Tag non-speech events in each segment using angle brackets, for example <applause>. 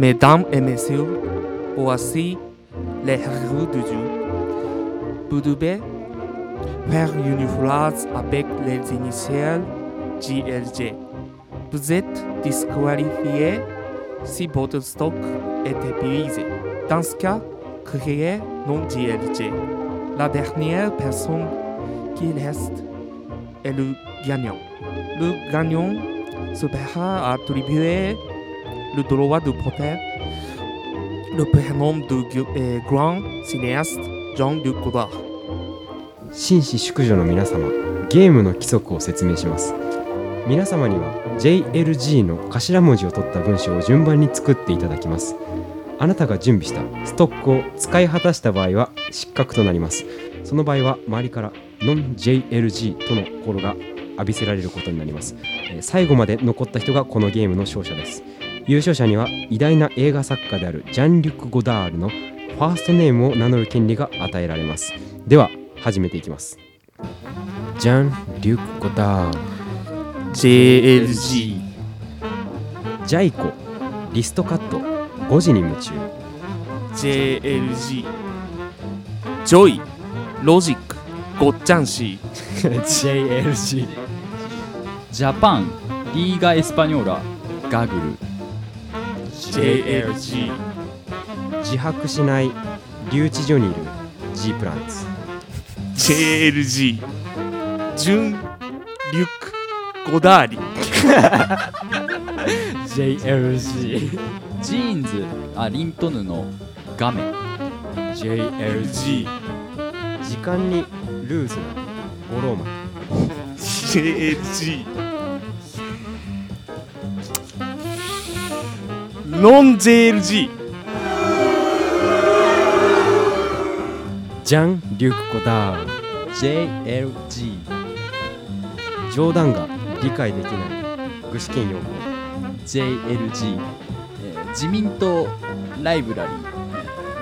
Mesdames et messieurs, voici les héros du jeu. Vous devez faire une phrase avec les initiales JLG. Vous êtes disqualifié si votre stock est épuisé. Dans ce cas, créez non JLG. La dernière personne qui reste est le gagnant. Le gagnant se verra attribuer le droit de porter le prénom du gu- euh, grand cinéaste Jean-Luc Godard. 紳士淑女の皆様ゲームの規則を説明します。皆様には JLG の頭文字を取った文章を順番に作っていただきます。あなたが準備したストックを使い果たした場合は失格となります。その場合は周りからノン JLG との心が浴びせられることになります、最後まで残った人がこのゲームの勝者です。優勝者には偉大な映画作家であるジャン・リュック・ゴダールのファーストネームを名乗る権利が与えられます。では始めていきます。ジャン・リュック・ゴダール。JLG ジャイコリストカット5時に夢中。JLG ジョイ。ロジック。ごっちゃんし。JLG ジャパン。リーガ・エスパニョーラ。ガグル JLG 自白しない留置所にいる G プランツ。JLG ジュン・リュック・ゴダーリ JLG ジーンズあリントヌのガメ JLG 時間にルーズな五郎丸。<laughs> JLG ノン JLG ジャン・リュック・ゴダール JLG 冗談が理解できない具志堅用語。JLG、えー自民党ライブラリー、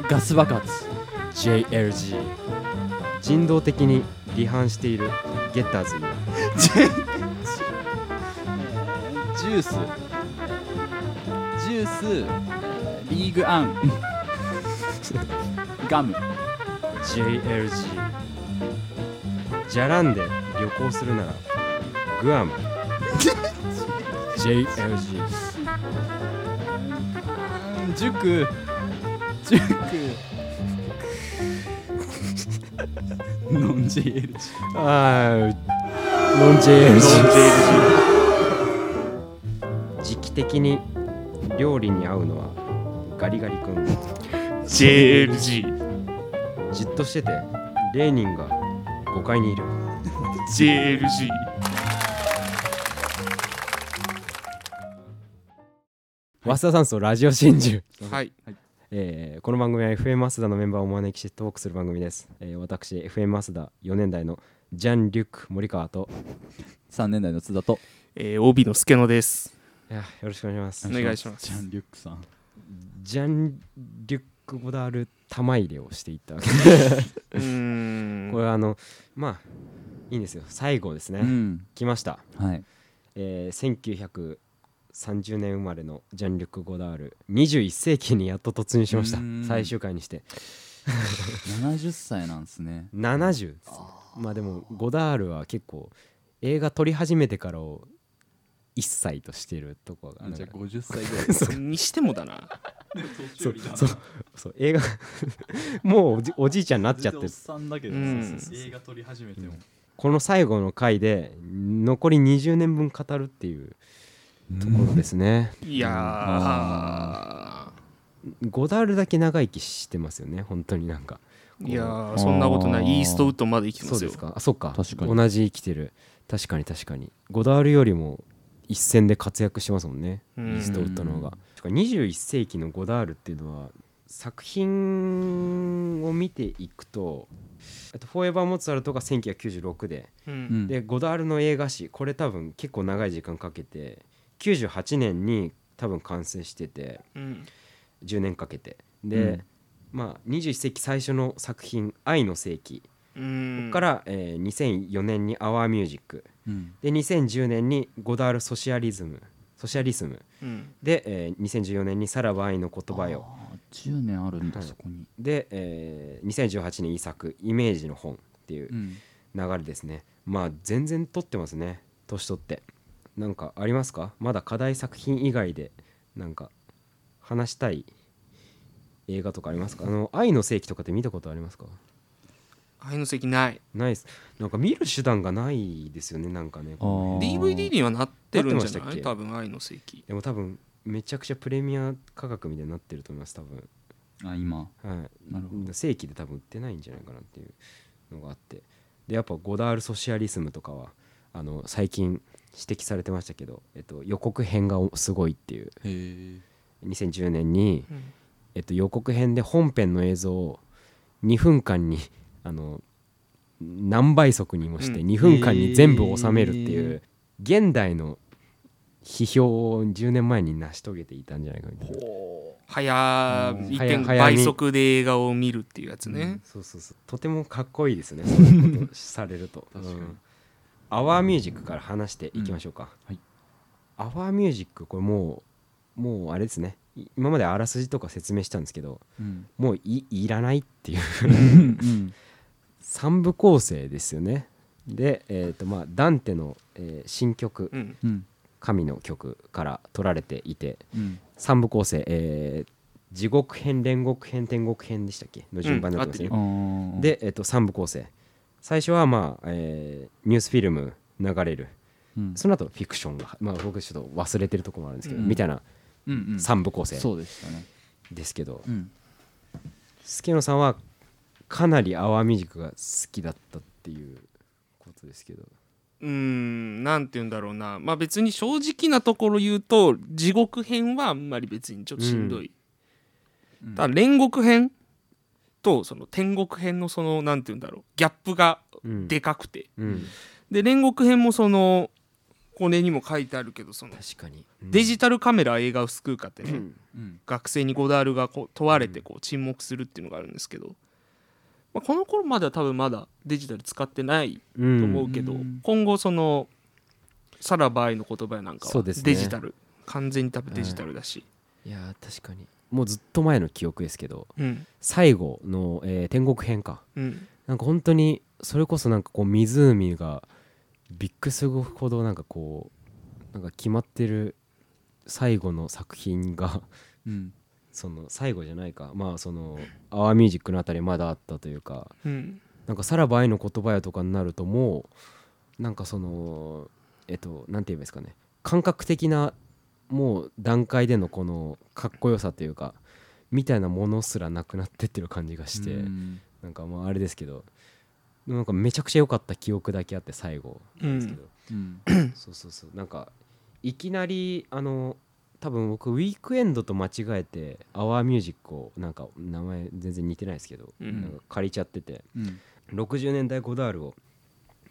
えーガス爆発。JLG 人道的に離反しているゲッターズに。はジュース。ジュースえーリーグアン。<laughs> ガム。JLG じゃらんで旅行するならグアム。<laughs> JLG 塾。塾。<laughs> ノン JLG あーノン JLG 時期的に料理に合うのはガリガリ君。JLG じっとしててレーニンが5階にいる。JLG 早稲田山荘ラジオ真珠。はい。えーこの番組は FM マスダのメンバーをお招きしてトークする番組です、えー私 FM マスダ4年代のジャン・リュック森川と3年代の津田とえー、帯の助野ですいやよろしくお願いします。お願いします。ジャン・リュックさん。ジャン・リュック・ゴダール玉入れをしていったわけ。うーん。これあのまあいいんですよ。最後ですね、うん。来ました、はい。えー1930年生まれのジャン・リュック・ゴダール。21世紀にやっと突入しました。うん。最終回にして。70歳なんですね。70まあでもゴダールは結構映画撮り始めてからを1歳としてるとこがじゃあ50歳ぐらい <laughs> にしてもだな。そうそうそう。映画 <laughs> もうおじおじいちゃんになっちゃっておっさんだけど。うん。そうそうそう。映画撮り始めても。この最後の回で残り20年分語るっていうところですね、いやあゴダールだけ長生きしてますよね。本当になんか。ーいやーそんなことない。イーストウッドまで生きてますよ。そうですか。あそっか。確かに。同じ生きてる。確かに確かに。ゴダールよりも一戦で活躍してますもんね。イうん。ーストウッドの方が。しかも21世紀のゴダールっていうのは作品を見ていくとあとフォーエバー・モーツァルトが1996でううん。んでゴダールの映画史これ多分結構長い時間かけて98年に多分完成しててうん。10年かけて。で、うん。まあ21世紀最初の作品「愛の世紀」うん。ここから、えー2004年に「アワーミュージックうん。で2010年に「ゴダール・ソシアリズム」ソシャリスム。うん。で、えー2014年に「さらば愛の言葉よ。あー10年あるんだ、はい。そこに」で、えー2018年遺作「イメージの本」っていううん。流れですね。まあ全然撮ってますね年取って。なんかありますか？まだ課題作品以外でなんか話したい映画とかありますか？あの愛の世紀とかって見たことありますか？愛の席ない。ないです。なんか見る手段がないですよねなんかねあー。DVD にはなってるんじゃなってましたっけ？ない多分愛の席。でも多分めちゃくちゃプレミア価格みたいになってると思います多分。あ今。はい。なるほど。正規で多分売ってないんじゃないかなっていうのがあって。でやっぱゴダール・ソシアリスムとかはあの最近指摘されてましたけど、えっと、予告編がすごいっていう。へえ2010年に、うん。えっと、予告編で本編の映像を2分間にあの何倍速にもしてうん。2分間に全部収めるっていう、現代の批評を10年前に成し遂げていたんじゃないかみたいな。早うん。1.5早倍速で映画を見るっていうやつね、そうそうそう。とてもかっこいいですね。そういうことされると。<laughs> 確かに。うん。アワーミュージックから話していきましょうか、はい。アワーミュージックこれもうもうあれですね。い今まであらすじとか説明したんですけどうん。もういいらないっていう。うん3部構成ですよね。で、えーとまあ、ダンテの、えー新曲うん。うん「神の曲」から取られていてうん。3部構成、えー地獄編煉獄編天国編でしたっけ？の順番になってますね、うん。で、えっと3部構成。最初はまあ、えーニュースフィルム流れる。うん。その後フィクションがまあ僕ちょっと忘れてるところもあるんですけど、うん。みたいなうんうん。3部構成そうでしたね。ですけど。うん。助野さんはかなりアワーミュージックが好きだったっていうことですけど。うーんなんて言うんだろうな。まあ別に正直なところ言うと地獄編はあんまり別にちょっとしんどい、うん。ただ煉獄編とその天国編のそのなんて言うんだろう。ギャップがうんでかくて、うん。で煉獄編もそのこれにも書いてあるけどその確かに、デジタルカメラは映画を救うかってね、うん。うん。学生にゴダールがこう問われてこう沈黙するっていうのがあるんですけど、まあ、この頃までは多分まだデジタル使ってないとと思うけど、うん。今後その「さらば愛の言葉や」なんかはそうですね。デジタル、完全に多分デジタルだし、いやー確かに。もうずっと前の記憶ですけどうん。最後の、えー天国編か。うん。なんか本当にそれこそなんかこう湖がびっくりするほどなんかこうなんか決まってる最後の作品がうんその最後じゃないか。まあそのアワーミュージックのあたりまだあったというか。うん。なんか「さらば愛の言葉よ」とかになるともうなんかそのえっとなんて言えばいいですかね。感覚的なもう段階でのこのかっこよさというかみたいなものすらなくなってってる感じがして、うん。なんかまああれですけど。なんかめちゃくちゃ良かった記憶だけあって最後なんですけど、うん。そうそうそう。なんかいきなりあの多分僕ウィークエンドと間違えてアワーミュージックをなんか名前全然似てないですけど、うん。借りちゃっててうん。60年代ゴダールを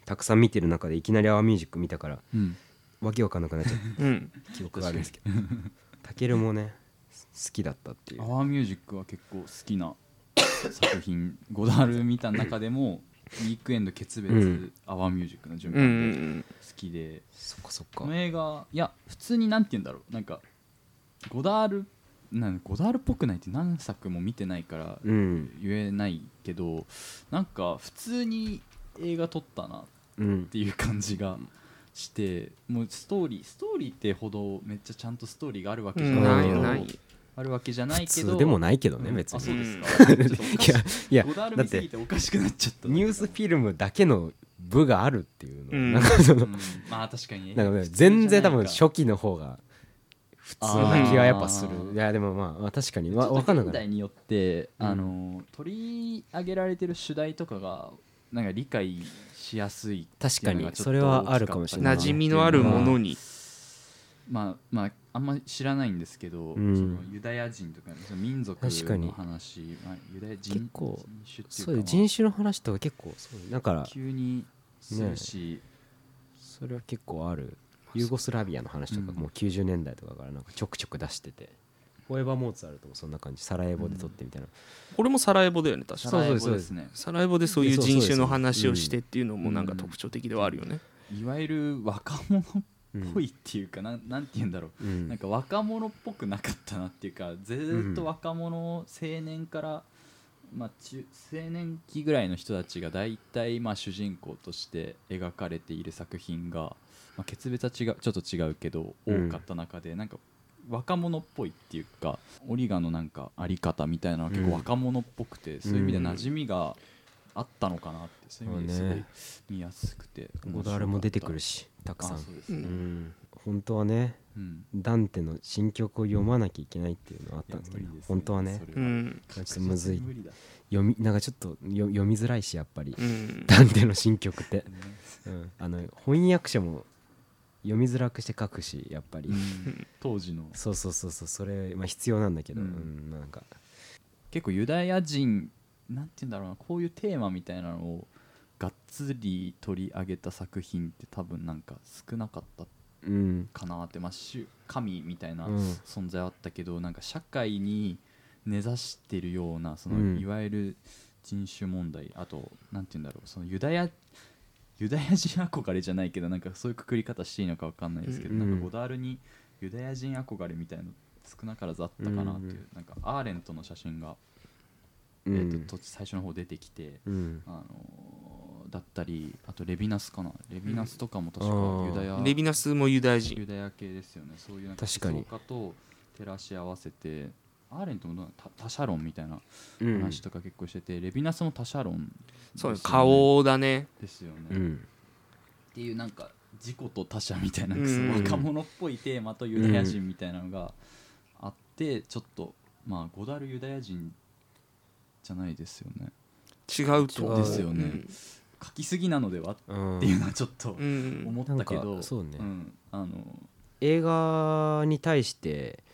たくさん見てる中でいきなりアワーミュージック見たからうん。わけわかんなくなっちゃっうん。た記憶があるんですけど。たけるもね好きだったっていう。アワーミュージックは結構好きな <coughs> 作品。ゴダール見た中でもウィークエンド決別、うん。アワーミュージックの順うんう番でん。好きで、そっかそっか。この映画いや普通になんて言うんだろう。なんかゴダールなんゴダールっぽくないって何作も見てないからうん。言えないけどなんか普通に映画撮ったなっうんていう感じがしてもうストーリーストーリーってほどめっちゃちゃんとストーリーがあるわけじゃうん。ないけど、ないない。あるわけじゃない普けど通でもないけどねうん。別に。あそうですうん。か、い。やいや <laughs> ゴダールだって見すぎておかしくなっちゃった。ニュースフィルムだけの部があるっていうの、うん。なんかその、うん。まあ確かに。ねなんかね全然多分初期の方が普通な気はやっぱする。いやでもまあまあ確かに。わ分かんない現代によって、うん。あの取り上げられてる主題とかがなんか理解しやすい確かにそれはあるかもしれない。馴染みのあるものに。まあまああんまり知らないんですけど、うん。そのユダヤ人とかその民族の話、まあ、ユダヤ人結構人種っていうかそういう人種の話とか結構そうだから急にするし、それは結構あるユーゴスラビアの話とかうん。もう90年代とかからなんかちょくちょく出してて。フォーエバーモーツァルトもそんな感じサラエボで撮ってみたいな。これもサラエボだよね確か。そうそうですサラエボです。ねサラエボでそういう人種の話をしてっていうのもなんか特徴的ではあるよね。いわゆる若者うぽいっていうかなんなんて言うんだろう。うん。なんか若者っぽくなかったなっていうかずーっと若者、青年から、まあ、中青年期ぐらいの人たちが大体まあ主人公として描かれている作品が、まあ、決別は違うちょっと違うけどうん。多かった中で、なんか若者っぽいっていうかオリガのなんかあり方みたいなのは結構若者っぽくて、そういう意味で馴染みがあったのかなってそういう意味ですごい見やすくてゴダールも出てくるした。くさん。そうですね、うん。本当はねうん。ダンテの新曲を読まなきゃいけないっていうのはあったんですけどいや無理です本当はねそれうん。ちょっとむずい。読みなんかちょっとよ読みづらいしやっぱり。うん。ダンテの新曲って、<laughs> ね。うん、あの翻訳者も読みづらくして書くしやっぱり、うん。当時の。そうそうそうそうそれ、まあ、必要なんだけど、ううんんなんか。結構ユダヤ人なんて言うんだろうなこういうテーマみたいなのをがっつり取り上げた作品って多分なんか少なかったうん。かなってまあ主神みたいなうん。存在はあったけどなんか社会に根ざしてるようなその、うん。いわゆる人種問題あとなんて言うんだろうそのユダヤユダヤ人憧れじゃないけどなんかそういうくくり方していいのかわかんないですけど、うんなんかゴダールにユダヤ人憧れみたいなの少なからずあったかなっていう、うんなんかアーレントの写真が、うん。えー、とと最初の方出てきて、うん。あのーだったりあとレビナスかな。レビナスとかも確かうん。ユダヤ、レビナスもユダヤ人。ユダヤ系ですよね。そういうなんか確かに。と照らし合わせてアーレントもどうなの？タタシャロンみたいなうん。話とか結構してて、レビナスもタシャロンそうねですよ顔だね。ですよね、っうん。ていうなんか自己と他者みたいな、うん。若者っぽいテーマとユダヤ人みたいなのがあって、ちょっとまあゴダールユダヤ人じゃないですよね。違うと思うですよね。書きすぎなのではうんっていうのはちょっとうん、思ったけど、そうね。ん。あの映画に対して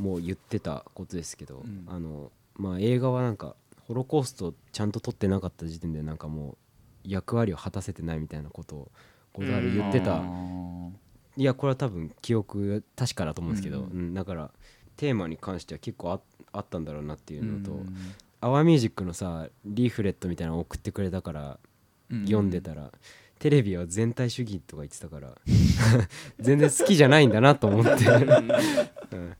もう言ってたことですけど、うん。あのまあ映画はなんかホロコーストちゃんと撮ってなかった時点でなんかもう役割を果たせてないみたいなことをゴダール言ってた、あーいやこれは多分記憶確かだと思うんですけど、うん。うんだからテーマに関しては結構ああったんだろうなっていうのと、うん。アワーミュージックのさリーフレットみたいなの送ってくれたから読んでたら、テレビは全体主義とか言ってたから <laughs> 全然好きじゃないんだなと思って、<laughs> <laughs> うん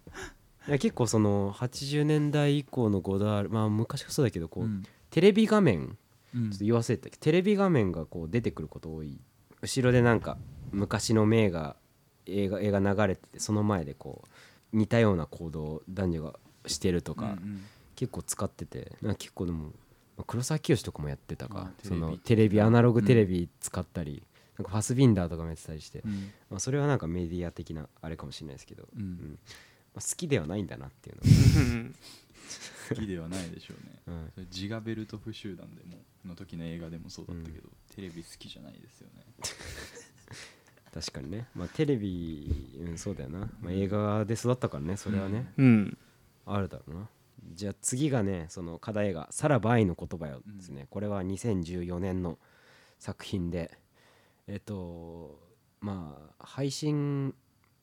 いや結構その80年代以降のゴダールまあ昔はそうだけどこう、うん。テレビ画面うん。ちょっと言わせてたけどテレビ画面がこう出てくること多い。後ろでなんか昔の名画映画映画流れててその前でこう似たような行動を男女がしてるとか、うんうん。結構使っててなんか結構でも、まあ黒沢清とかもやってたかあそのテテレレビビアナログテレビ使ったり、なんかファスビンダーとかもやってたりして、うん。まあ、それはなんかメディア的なあれかもしれないですけど、うん好きではないんだなっていううん好きではないでしょうね。の、うん、それジガベルトフ集団でもの時の映画でもそうだったけど、テレビ好きじゃないですよね。<laughs> 確かにね、まあ、テレビ、うん、そうだよな、まあ、映画で育ったからねそれはね、うん。あるだろうな。じゃあ次がねその課題映画「さらば愛の言葉よ」ですね、これは2014年の作品で。えっとまあ配信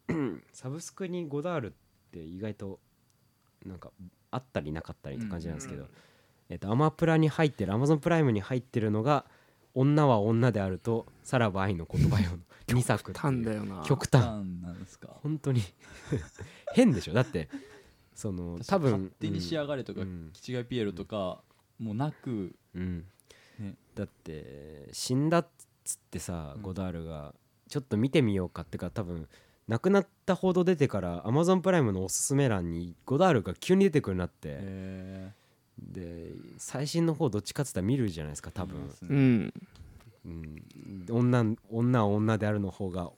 <clears throat> サブスクにゴダールって意外となんかあったりなかったりって感じなんですけど、うんえっとアマプラに入ってるアマゾンプライムに入ってるのが「女は女であるとさらば愛の言葉よ」<laughs> の2作ってだよな。極端。なんですか？本当に。<laughs> 変でしょ？だってその多分勝手に仕上がれとか、うん。キチガイピエロとか、もうなくうん。ね。だって死んだっつってさ、うん。ゴダールがちょっと見てみようかってか多分亡くなった報道出てからアマゾンプライムのおすすめ欄にゴダールが急に出てくるようになって、えで最新の方どっちかっつったら見るじゃないですかー多分。うん。うん、女女は女であるの方が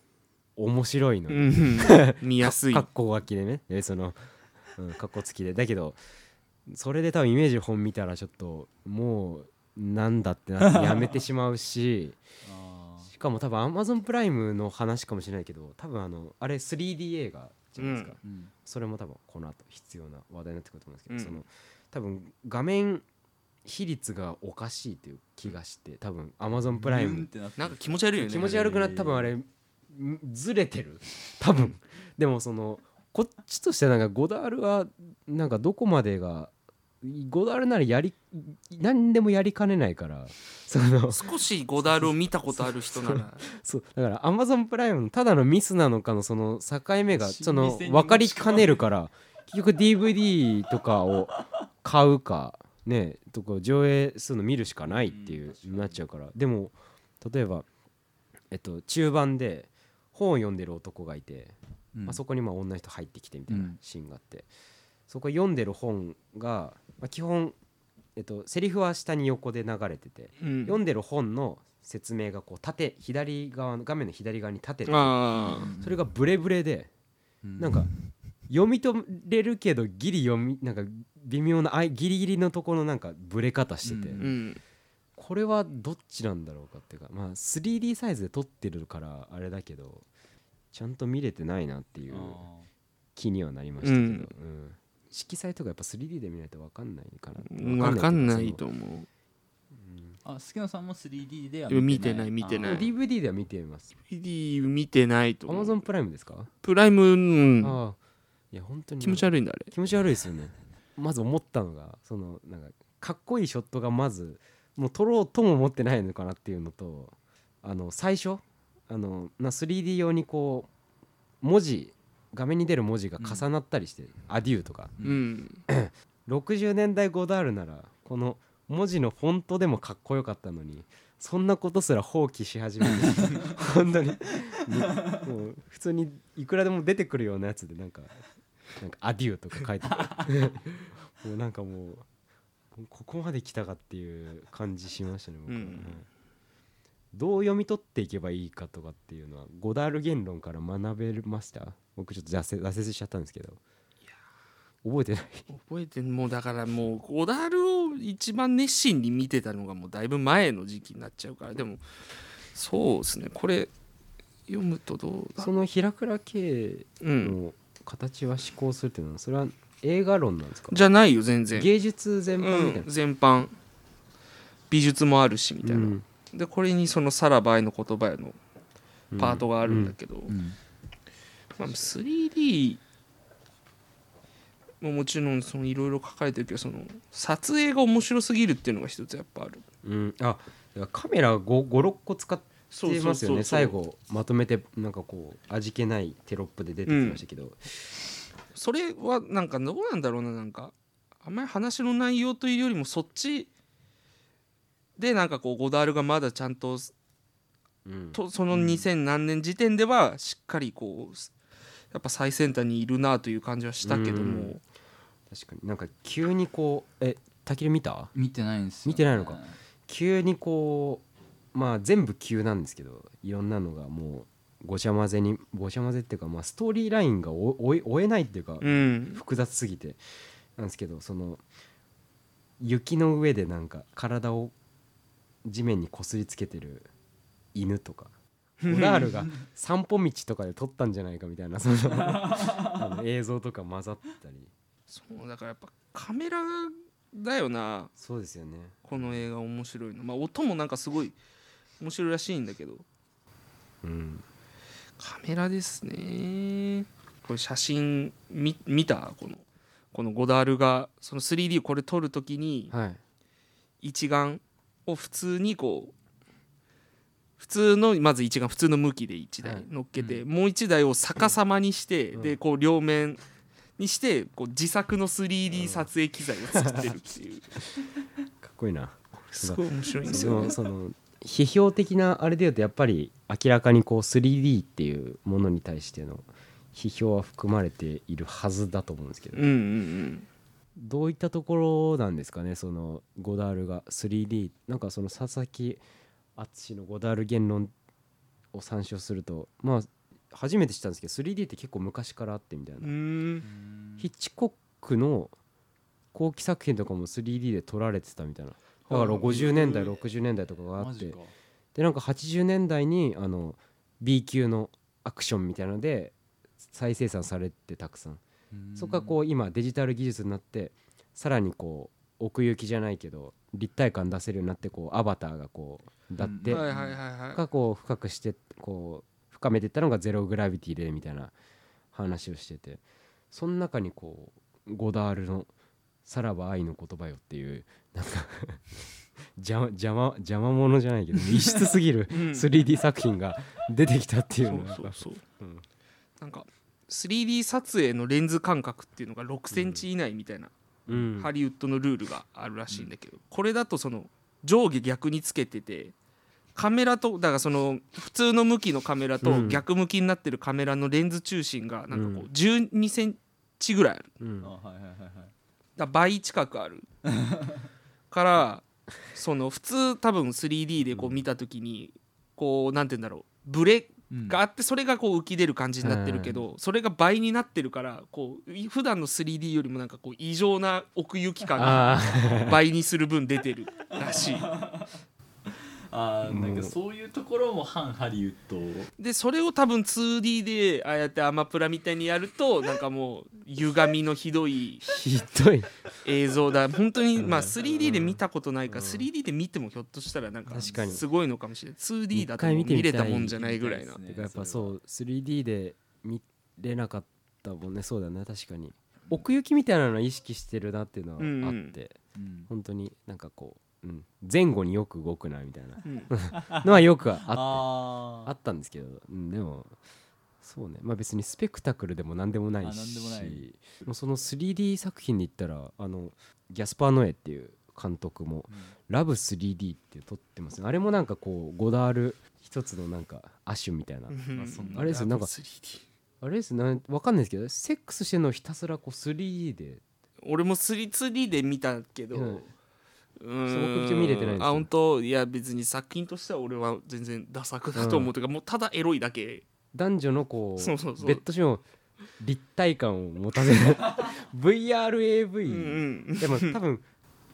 面白いのよ、うん。<laughs> 見やすい。かっこ書きでね。えその、うん、かっこつきで。だけどそれで多分イメージ本見たらちょっともうなんだってなってやめてしまうし。<laughs> あしかも多分 Amazon プライムの話かもしれないけど多分あのあれ 3D 映画じゃないですか、ーうん。それも多分この後必要な話題になってくると思うんですけど、うん。その多分画面比率がおかしいという気がして多分 Amazon プライムってなんか気持ち悪いよね気持ち悪くなって多分あれんずれてる。多分。でもそのこっちとしてはなんかゴダールはなんかどこまでがゴダールならやり何でもやりかねないからその少しゴダールを見たことある人なら。<laughs> そうだからアマゾンプライムのただのミスなのかのその境目がその分かりかねるから結局 DVD とかを買うかねとか上映するの見るしかないっていうなっちゃうから。でも例えばえっと中盤で本を読んでる男がいて、うん。まあ、そこにまあ女の人入ってきてみたいなうん。シーンがあって、そこ読んでる本が、まあ、基本、えっと、セリフは下に横で流れててうん。読んでる本の説明がこう縦左側の画面の左側に立ててあそれがブレブレでなんか読み取れるけどギリ読みなんか微妙なあいギリギリのところのなんかブレ方してて、うん。これはどっちなんだろうかっていうかまあ 3D サイズで撮ってるからあれだけどちゃんと見れてないなっていうあ気にはなりましたけど、ううんん色彩とかやっぱ 3D で見ないと分かんないかな分かんないと思う。ーあすきのさんも 3D では見てない。見てかない。DVD では見てます。3D 見てないと思う。Amazon プライムですか、プライム、うん。ああいや本当に気持ち悪いんだあれ。気持ち悪いですよね。まず思ったのがそのなんかかっこいいショットがまずもう撮ろうとも思ってないのかなっていうのとあの最初あのな 3D 用にこう文字画面に出る文字が重なったりして「アデュー」とか。うん。<coughs> 60年代ゴダールならこの文字のフォントでもかっこよかったのにそんなことすら放棄し始めて <laughs> 本当に。もう普通にいくらでも出てくるようなやつでなんか「なんかアデュー」とか書いてて。<laughs> もうなんかもうここまで来たかっていう感じしましたね僕は、うん。はいどう読み取っていけばいいかとかっていうのはゴダール言論から学べました？僕ちょっと挫折挫折しちゃったんですけど。覚えてない？覚えてんもうだからもうゴダールを一番熱心に見てたのがもうだいぶ前の時期になっちゃうからでもそうですね。これ読むとどうだ？その平倉慶うんの形は思考するっていうのはそれは映画論なんですか？じゃないよ全然。芸術全般みたいうんな、全般。美術もあるしみたいな、うん。でこれにその「さらば愛の言葉や」のパートがあるんだけど、うんまあ、3D ももちろんそのいろいろ書かれてるけどその撮影が面白すぎるっていうのが一つやっぱある。うん、あカメラ56個使ってますよね。最後まとめてなんかこう味気ないテロップで出てきましたけど、それはなんかどうなんだろうななんか。あんまり話の内容というよりもそっちでなんかこうゴダールがまだちゃんとうん。とその2000何年時点ではしっかりこうやっぱ最先端にいるなという感じはしたけども。確かに。なんか急にこうえたきる見た？見てないんですよ。ね見てないのか。急にこうまあ全部急なんですけどいろんなのがもうごちゃ混ぜにごちゃ混ぜっていうか、まあ、ストーリーラインが追えないっていうか、うん。複雑すぎてなんですけどその雪の上でなんか体を地面にこすりつけてる犬とか <laughs> オダールが散歩道とかで撮ったんじゃないかみたいなその <laughs> あの映像とか混ざったり。そうだからやっぱカメラだよな。そうですよね。この映画面白いの。まあ音もなんかすごい面白いらしいんだけど。うん。カメラですね。これ写真見見た？このこのゴダールがその 3D をこれ撮るときにはい。一眼を普通にこう普通のまず一眼普通の向きで1台はい乗っけて、もう1台を逆さまにして、うん。でこう両面にしてこう自作の 3D 撮影機材を作ってるっていう、<laughs> かっこいいな。すごい面白いんですそよ、ねの、その批評的なあれで言うとやっぱり明らかにこう 3D っていうものに対しての批評は含まれているはずだと思うんですけど、うんうんどういったところなんですかねそのゴダールが 3D なんかその佐々木淳のゴダール言論を参照するとまあ初めて知ったんですけど 3D って結構昔からあってみたいな、ヒッチコックの後期作品とかも 3D で撮られてたみたいな。だから50年代60年代とかがあって。でなんか80年代にあの B 級のアクションみたいなので再生産されてたくさん。そこがこう今デジタル技術になってさらにこう奥行きじゃないけど立体感出せるようになってこうアバターがこうだってがこう深くしてこう深めていったのがゼログラビティでみたいな話をしててその中にこうゴダールのさらば愛の言葉よ」っていうなんか <laughs> 邪魔邪魔邪魔者じゃないけど異質すぎる <laughs> 3D 作品が出てきたっていうのが。そうん。なんか 3D 撮影のレンズ間隔っていうのが6センチ以内みたいな、うんハリウッドのルールがあるらしいんだけど、これだとその上下逆につけててカメラとだからその普通の向きのカメラとうん。逆向きになってるカメラのレンズ中心がなんかこうう12センチぐらいある。うん。あはいはいはいはい。だ倍近くある。<laughs> からその普通多分 3D でこう見た時にこうなんて言うんだろう。ブレうんがあってそれがこう浮き出る感じになってるけどそれが倍になってるからこうい普段の 3D よりもなんかこう異常な奥行き感があ倍にする分出てるらしいあーなんかそういうところも反ハリウッド。でそれを多分 2D でああやってアマプラみたいにやるとなんかもう歪みのひどいあひどい。映像だ。本当にまあ 3D で見たことないから 3D で見てもひょっとしたらなんか確かに。すごいのかもしれない。2D だと見れたもんじゃないぐらいな。見たいてかやっぱそう 3D で見れなかったもんね。そうだね。確かに。奥行きみたいなのは意識してるなっていうのはあって、うんうんうん。本当になんかこう、うん、前後によく動くなみたいな。うん。<laughs> のはよくあって。ああったんですけど、うん、でもそうね。まあ別にスペクタクルでも何でもないしあなんでもない。もうその 3D 作品で言ったらあのギャスパー・ノエっていう監督も「ラブ 3D」って撮ってますね。あれもなんかこうゴダール一つのなんか亜種みたいな、まあれですよなんか 3D あれですなんわかんないですけどセックスしてるのをひたすらこう 3D で。俺も 3D で見たけど、うんうーんそう僕一応見れてないんですよ。あ本当？いや別に作品としては俺は全然ダ作だと思うというか、もうただエロいだけ。男女のこうそうそうそう。ベッドシーンを立体感を持たせる。<laughs> VRAV、うんうん。でも多分、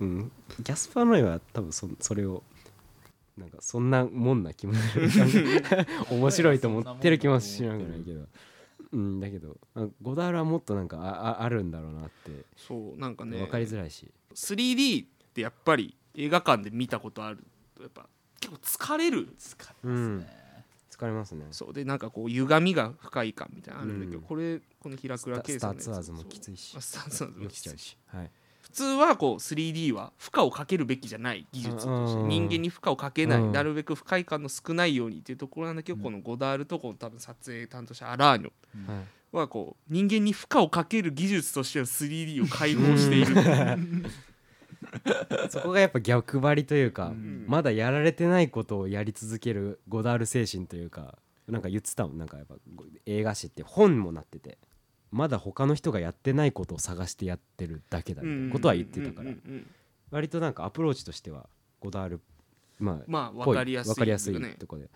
うん、ギャスパー・ノイは多分そそれをなんかそんなもんな気もする。<laughs> 面白いと思ってる気もしなくないけどうんだけどあゴダールはもっとなんかあああるんだろうなって。そうなんかね分かりづらいし、3D ってやっぱり映画館で見たことあるとやっぱ結構疲れるうん、疲れますね。そう。でなんかこう歪みが深い感みたいなのあるんだけど、うん。これこの平倉スタスタ圭さんのやつーツアーズもきついし。スターツアーズもきついし、はい、普通はこう 3D は負荷をかけるべきじゃない技術としてうん。人間に負荷をかけないうん。なるべく不快感の少ないようにっていうところなんだけど、このゴダールとこの多分撮影担当したアラーニョ。はい。はこう人間に負荷をかける技術としては 3D を解放している <laughs> <laughs> そこがやっぱ逆張りというか、ん。まだやられてないことをやり続けるゴダール精神というかなんか言ってたもん。なんかやっぱ映画史って本もなっててまだ他の人がやってないことを探してやってるだけだみたいなことは言ってたから。割となんかアプローチとしてはゴダールまあまあ分かりやすいわかりやすいねとこで。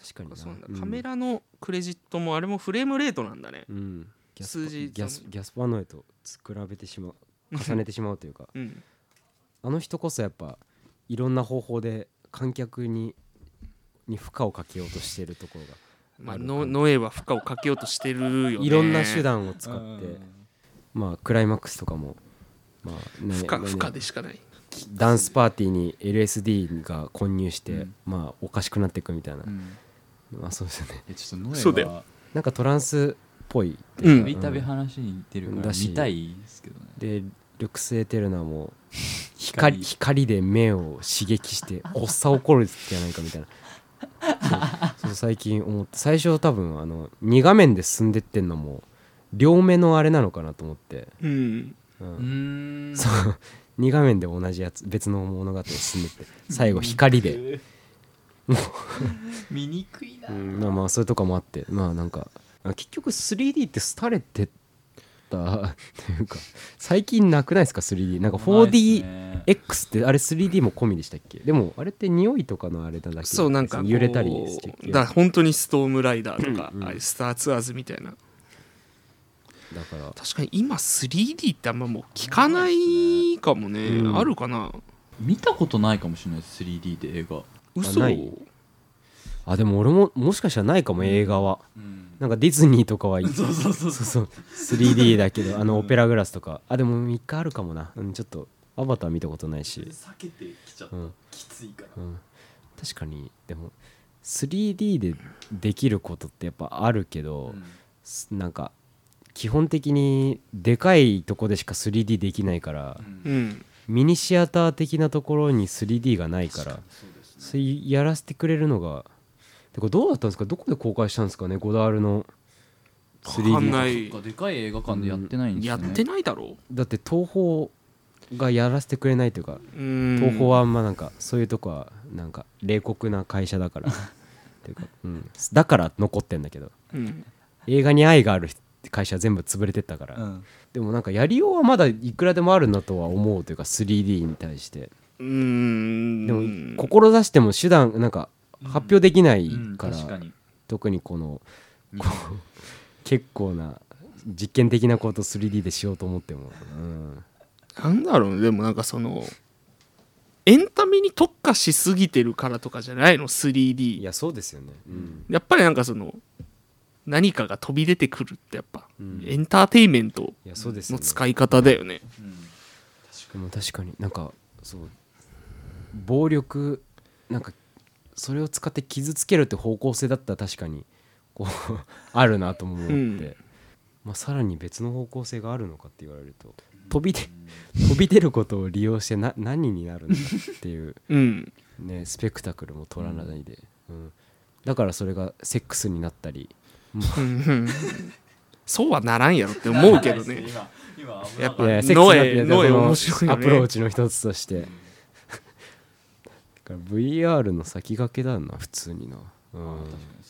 確かにうなんカメラのクレジットもあれもフレームレートなんだね。うん。ギャス数字ギャスギャスパーノエと比べてしまう重ねてしまうというか。うんあの人こそやっぱいろんな方法で観客にに負荷をかけようとしてるところがまあノノエは負荷をかけようとしてるよね。いろんな手段を使ってうん。まあクライマックスとかもまあねね負荷負荷でしかない。ダンスパーティーに LSD が混入して、うん。まあおかしくなっていくみたいな、うん。まあそうですよね。えちょっとノエそうだよ。はなんかトランスっぽいう。ん。見た目話に似てるからだし見たいですけどね。でルクス・エテルナも光光光で目を刺激して発作起こるじゃないかみたいな。そうそう最近思って最初多分あの2画面で進んでってんのも両目のあれなのかなと思って、うん。ううんん。そう。2画面で同じやつ別の物語進んでって最後光で、<laughs> 見にくいな。うん、まあまあそういうとこもあって。まあなんかあ結局 3D って廃れてたというか最近なくないですか？3D なんか 4DX ってあれ 3D も込みでしたっけ？でもあれって匂いとかのあれだだけそうなんかこう揺れたりしてっけ？だ本当にストームライダーとか、うんああいうスターツアーズみたいな。だから。確かに今 3D ってあんまもう聞かないかもね、うん。あるかな？見たことないかもしれないです 3D で映画。嘘？ないあでも俺ももしかしたらないかも映画は。うん。なんかディズニーとかは <laughs> そうそうそうそう。そう 3D だけどあのオペラグラスとか。あでも3日あるかもな、うん、ちょっとアバター見たことないし、避けてきちゃっうん。きついから。うん、確かにでも 3D でできることってやっぱあるけど、すなんか基基本的にでかいとこでしか 3D できないからうん。ミニシアター的なところに 3D がないからそね。それやらせてくれるのがてかどうだったんですか？どこで公開したんですかね？ゴダールのわかんな 3D い。そっかでかい映画館でやってないんですね。やってないだろだって東宝がやらせてくれないというかうん。東宝はあんまなんかそういうとこはなんか冷酷な会社だから。<laughs> っていうか、うん、だから残ってんだけど。うん。映画に愛がある会社は全部潰れてったから、うん。でもなんかやりようはまだいくらでもあるなとは思うというか 3D に対して。うん。でも志しても手段なんか発表できないうん。から、確かに。特にこのうん。<laughs> 結構な実験的なこと 3D でしようと思っても、うん、なんだろうね。でもなんかそのエンタメに特化しすぎてるからとかじゃないの？3D いやそうですよね、うん。やっぱりなんかその何かが飛び出てくるってやっぱ、うん。エンターテインメントいやそうですよね。の使い方だよね。うん。でも確かに。なんかそう。暴力なんかそれを使って傷つけるって方向性だったら確かにこう <laughs> あるなとも思って、うん。まあ、さらに別の方向性があるのかって言われると飛び出飛び出ることを利用してな何になるんだっていう、<laughs> うん。ね、スペクタクルも取らないで、うん。だからそれがセックスになったり。うん。そうはならんやろって思うけどね。今今危やっぱノエだってノエ面白いよね。アプローチの一つとして。だから VR の先駆けだな普通にな。うん。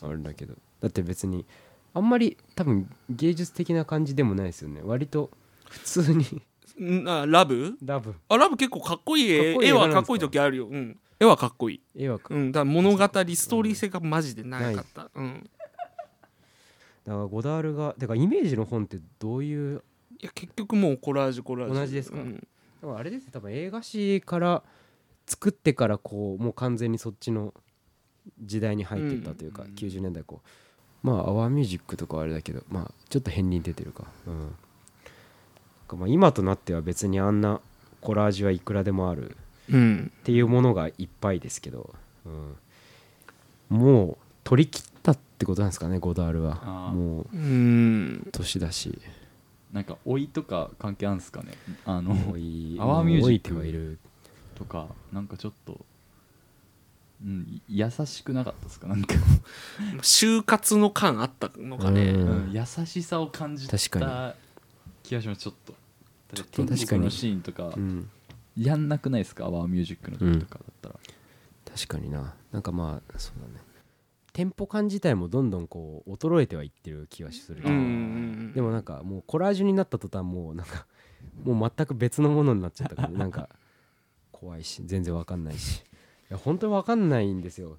あれだけど。だって別にあんまり多分芸術的な感じでもないですよね。割と普通に。んあラブ？ラブ。あラブ結構かっこいい絵かっこいい絵映画なんですか？はかっこいい時あるよ、うん、絵はかっこいい、絵はうん、だから物語ストーリー性がマジでなかった、うん、だからゴダールがだからイメージの本ってどういう？いや結局もうコラージュコラージュ。同じですか？うん。だからあれですよ。多分映画史から作ってからこうもう完全にそっちの時代に入ってったというか、うん90年代こう。まあアワーミュージックとかはあれだけどまあちょっと片鱗出てるか。うん。なんかまあ今となっては別にあんなコラージュはいくらでもあるうんっていうものがいっぱいですけど、うん、もう取り切ったってことなんですかねゴダールは。もううん。年だし。なんか老いとか関係あるんですかね？あの多いアワーミュージック。もう老いてはいるとかなんかちょっとうん優しくなかったですか？なんか、就活の感あったのかね、うん。うん。優しさを感じた確か気がします。ちょっと。ちょっと確かに。のシーンとかうんやんなくないですか？アワーミュージックの時とかだったら、確かにな。なんかまあそうだね。テンポ感自体もどんどんこう衰えてはいってる気はするけど、うんうん。でもなんかもうコラージュになった途端もうなんかもう全く別のものになっちゃったからなんか怖いし全然わかんないし。いや本当にわかんないんですよ。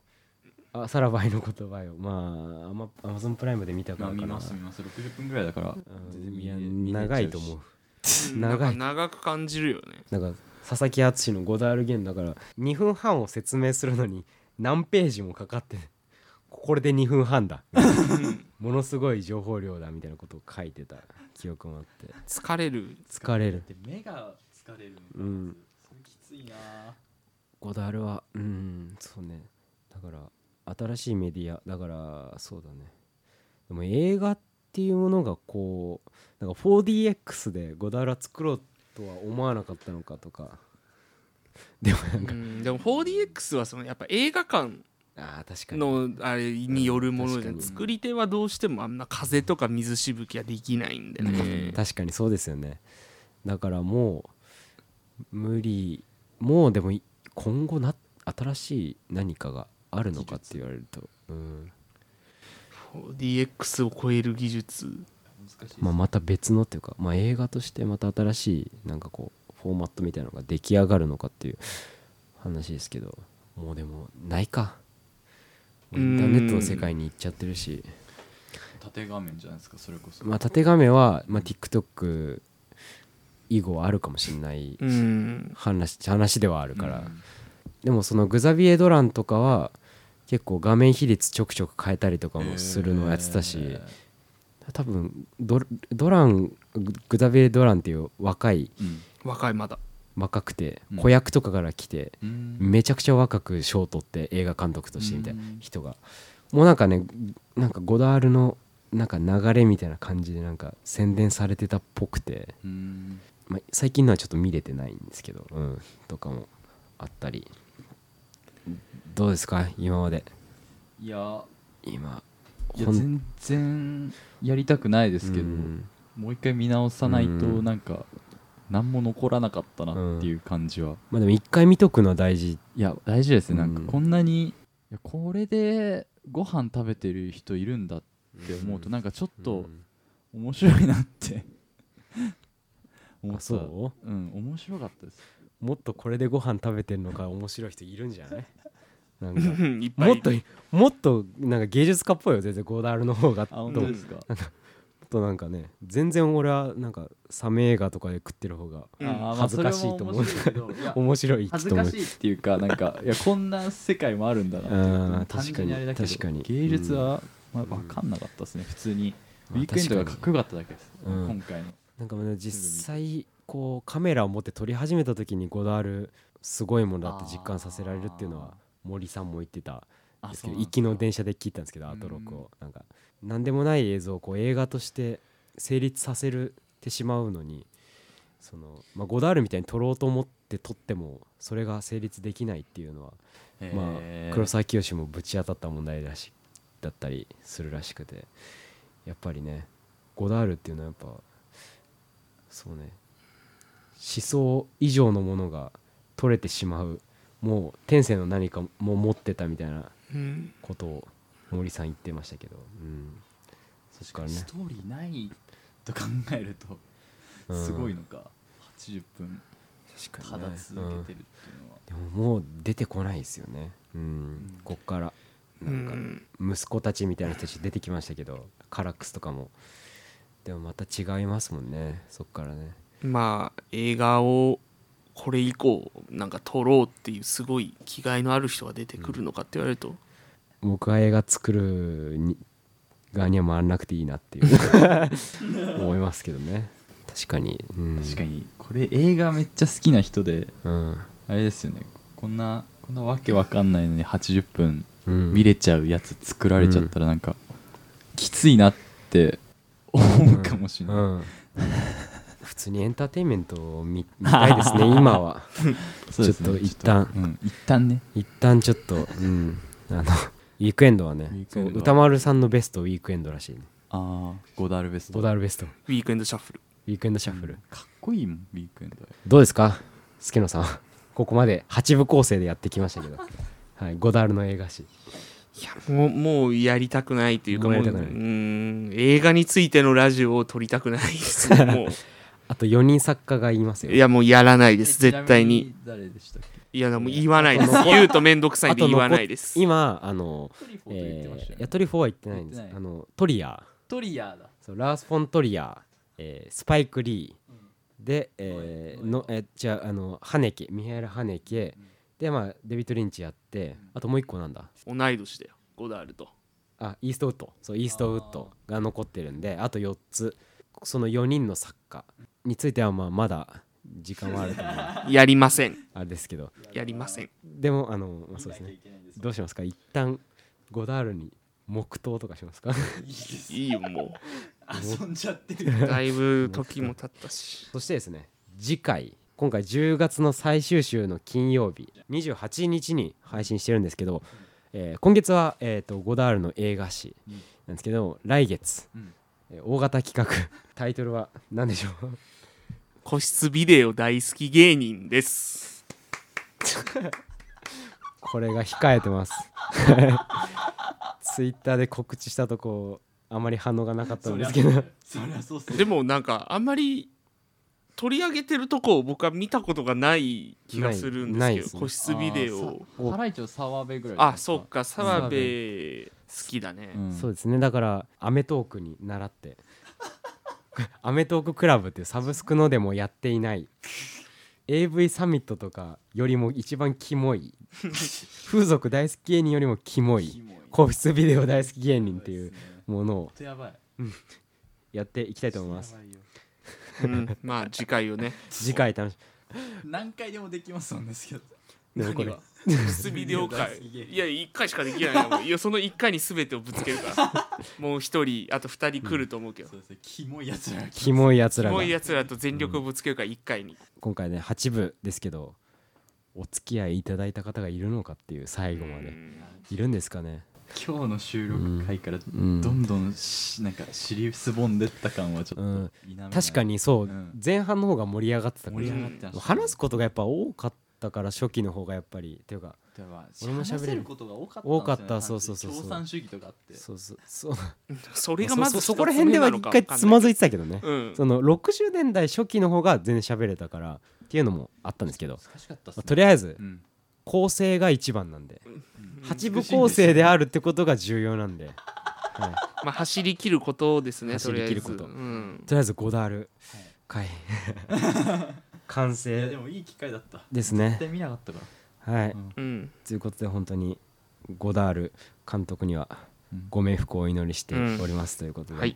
あサラバイの言葉よ。まあアマアマゾンプライムで見たからかな。ます見ます。60分ぐらいだから。うん。いや長いと思う。うん長い。長く感じるよね。なんか佐々木敦のゴダールゲンだから2分半を説明するのに何ページもかかってこれで2分半だ。ものすごい情報量だみたいなことを書いてた記憶もあって疲れる疲れるで目が疲れるのか、うんいな。ゴダールはうんそうね。だから新しいメディアだからそうだね。でも映画っていうものがこうなんか 4DX でゴダールは作ろうとは思わなかったのかとか。でもなんかうんでも 4DX はそのやっぱ映画館あー確かに。のあれによるもので確かに。作り手はどうしてもあんな風とか水しぶきはできないんでね。確かにそうですよね。だからもう無理もうでもい今後な新しい何かがあるのかって言われると、うん、4DX を超える技術。まあ、また別のっていうか、まあ、映画としてまた新しいなんかこうフォーマットみたいなのが出来上がるのかっていう話ですけどもうでもないか。インターネットの世界に行っちゃってるし。縦画面じゃないですかそれこそ、まあ縦画面は、まあ、TikTok 以後あるかもしれないうん。話話ではあるから、うん。でもそのグザビエ・ドランとかは結構画面比率ちょくちょく変えたりとかもするのをやってたし、え多分ドドランググザビエ・ドランっていう若い若いまだ。若くてうん。子役とかから来て、うん。めちゃくちゃ若く賞取って映画監督としてみたいなうん。人が。もうなんかねなんかゴダールのなんか流れみたいな感じでなんか宣伝されてたっぽくて、うんまあ、最近のはちょっと見れてないんですけど、うん、とかもあったり。どうですか？今まで。いや。今いや全然やりたくないですけど、うん。もう一回見直さないとうん。なんか何も残らなかったなっていう感じは、まあでも一回見とくのは大事。いや大事ですね、うん。なんかこんなにいやこれでご飯食べてる人いるんだって思うとなんかちょっと面白いなって思った。あそう？うん面白かったです。もっとこれでご飯食べてるのが面白い人いるんじゃない？<laughs> なんか。うんいっぱいもっともっとなんか芸術家っぽいよ全然ゴーダールの方が。あと本当ですか？となんかね全然俺はなんかサメ映画とかで食ってる方が恥ずかしいと思う。それも面白い <laughs> 恥ずかしいっていうかなんかいやこんな世界もあるんだなって。確かに確かに。芸術は、まあ、うん分かんなかったですね普通に。ウまあィークエンドがかっこよかっただけです、うん。今回のなんかもうね実際こうカメラを持って撮り始めた時にゴダールすごいものだって実感させられるっていうのは森さんも言ってたんですけど行きの電車で聞いたんですけどアートロックを。なん。か何でもない映像をこう映画として成立させるてしまうのにその、まあ、ゴダールみたいに撮ろうと思って撮ってもそれが成立できないっていうのはまあ黒沢清もぶち当たった問題らしだったりするらしくて。やっぱりねゴダールっていうのはやっぱそうね。思想以上のものが取れてしまうもう天性の何かも持ってたみたいなうんことを森さん言ってましたけど、うん、そっからね。ストーリーないと考えるとうん。すごいのか、80分確ただ続けてるっていうのは、でももう出てこないですよね、うん、こっから。うなんかん。息子たちみたいな人たち出てきましたけどカラックスとかもでもまた違いますもんね。そっからね。まあ映画をこれ以降なんか撮ろうっていうすごい気概のある人が出てくるのかって言われると、僕は映画作るに側には回らなくていいなっていう。思いますけどね。確かに、うん、確かに。これ映画めっちゃ好きな人でうん、あれですよね。こんなこんなわけわかんないのに80分うん、見れちゃうやつ作られちゃったらなんか、きついなって思うかもしれない、うん。普通にエンターテインメントを見見たいですね <laughs> 今は。ちょっと一旦ちょっとうん、一旦ね。一旦ちょっとうん。あのウィークエンドはね歌丸さんのベストウィークエンドらしいね。ああゴダールベスト。ボダールベスト。ウウィークエンドシャッフル。ウィークエンドシャッフル、かっこいいもんウィークエンド。どうですか？助野さん。ここまで8部構成でやってきましたけど、はい、ゴダールの映画史いやもうもうやりたくないというかもうもうん映画についてのラジオを撮りたくないです <laughs> もあと4人作家がいますよ。ういやもうやらないです絶対にちなみ誰でしたっけ？いやでも言わないです。言うと面倒くさいんで言わないです。今あの、トリュフォーと言ってえー、ましたよね。いやトリュフォーは言ってないんです。言ってない。あのトリアトリアーだ。そうラース・フォントリアー、えースパイク・リー。で、えーはいのえーじゃああのハネケミハエル・ハネケ、でまあデビッド・リンチやってあともう一個なんだ。同い年だよ。ゴダールと。あイーストウッド。そうイーストウッドが残ってるんであと4つ。その4人の作家についてはまあまだ時間はあると思う。<laughs> やりません。あれですけど。やりません。でもあの、まあ、そうですね。どうしますか？一旦ゴダールに黙祷とかしますか？いいよも <laughs> 遊んじゃってる。うだいぶ時も経ったし。そしてですね次回今回10月の最終週の金曜日28日に配信してるんですけど、えー今月は、えー、とゴダールの映画史うんなんですけど来月、うん。えー大型企画 <laughs> タイトルは何でしょう？個室ビデオ大好き芸人です。<laughs> これが控えてます。<laughs> ツイッターで告知したとこあまり反応がなかったんですけど。でもなんかあんまり取り上げてるとこを僕は見たことがない気がするんですけど個室ビデオハライチの澤部ぐらいあそうかか澤部好きだね、うん。そうですね。だから『アメトーーク』に習って『<laughs> アメトーーククラブ』っていうサブスクのでもやっていない。AV サミットとかよりも一番キモい。<laughs> 風俗大好き芸人よりもキモい。個室ビデオ大好き芸人っていうものを。とやっていきたいと思いますうん、まあ次回をね。次回楽し何回でもできますもんですけど。でもこれ。何が？炭了解いや1回しかできないよ。もういやその1回に全てをぶつけるから。<laughs> もう1人あと2人来ると思うけど、そうですね。キモいやつらが。キモいやつキらが。モいやつらと全力をぶつけるから1回に、今回ね8部ですけどお付き合いいただいた方がいるのかっていう最後まで。うん。いるんですかね今日の収録回からうん。どんどんしなんか尻すぼんでった感はちょっと確かにそう、うん。前半の方が盛り上がってたから。盛り上がってました話すことがやっぱ多かったから初期の方がやっぱり。っていうか俺も喋れる。ことが多かった多かったそうそうそうそう。共産主義とかあって。そうそう。<laughs> そうそれがまずそそそこら辺では一回つまずいてたけどね、うん。その60年代初期の方が全然喋れたからっていうのもあったんですけど、難しかったっすまあねとりあえずうん構成が一番なんで。うん。8部構成であるってことが重要なんで、はい、まあ、走り切ることですね走り切ること。とりあえず。うん。とりあえずゴダール回。<laughs> 完いや成でもいい機会だった。ですね。絶対見なかったから。はい、ということで本当にゴダール監督にはうん。ご冥福をお祈りしておりますということで、はい、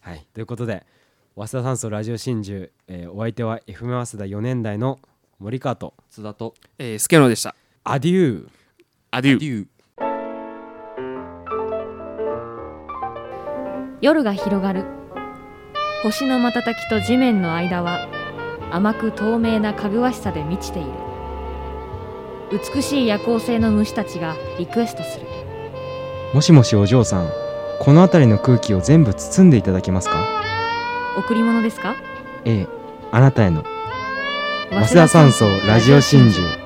はい。ということで早稲田酸素ラジオ真珠、えーお相手は FM 早稲田4年代の森川と。津田と。えー、スケノでしたアデューアデューデュー夜が広がる。星の瞬きと地面の間は甘く透明なかぐわしさで満ちている。美しい夜行性の虫たちがリクエストする。もしもしお嬢さんこの辺りの空気を全部包んでいただけますか？贈り物ですか？ええあなたへの。早稲田酸素ラジオ真珠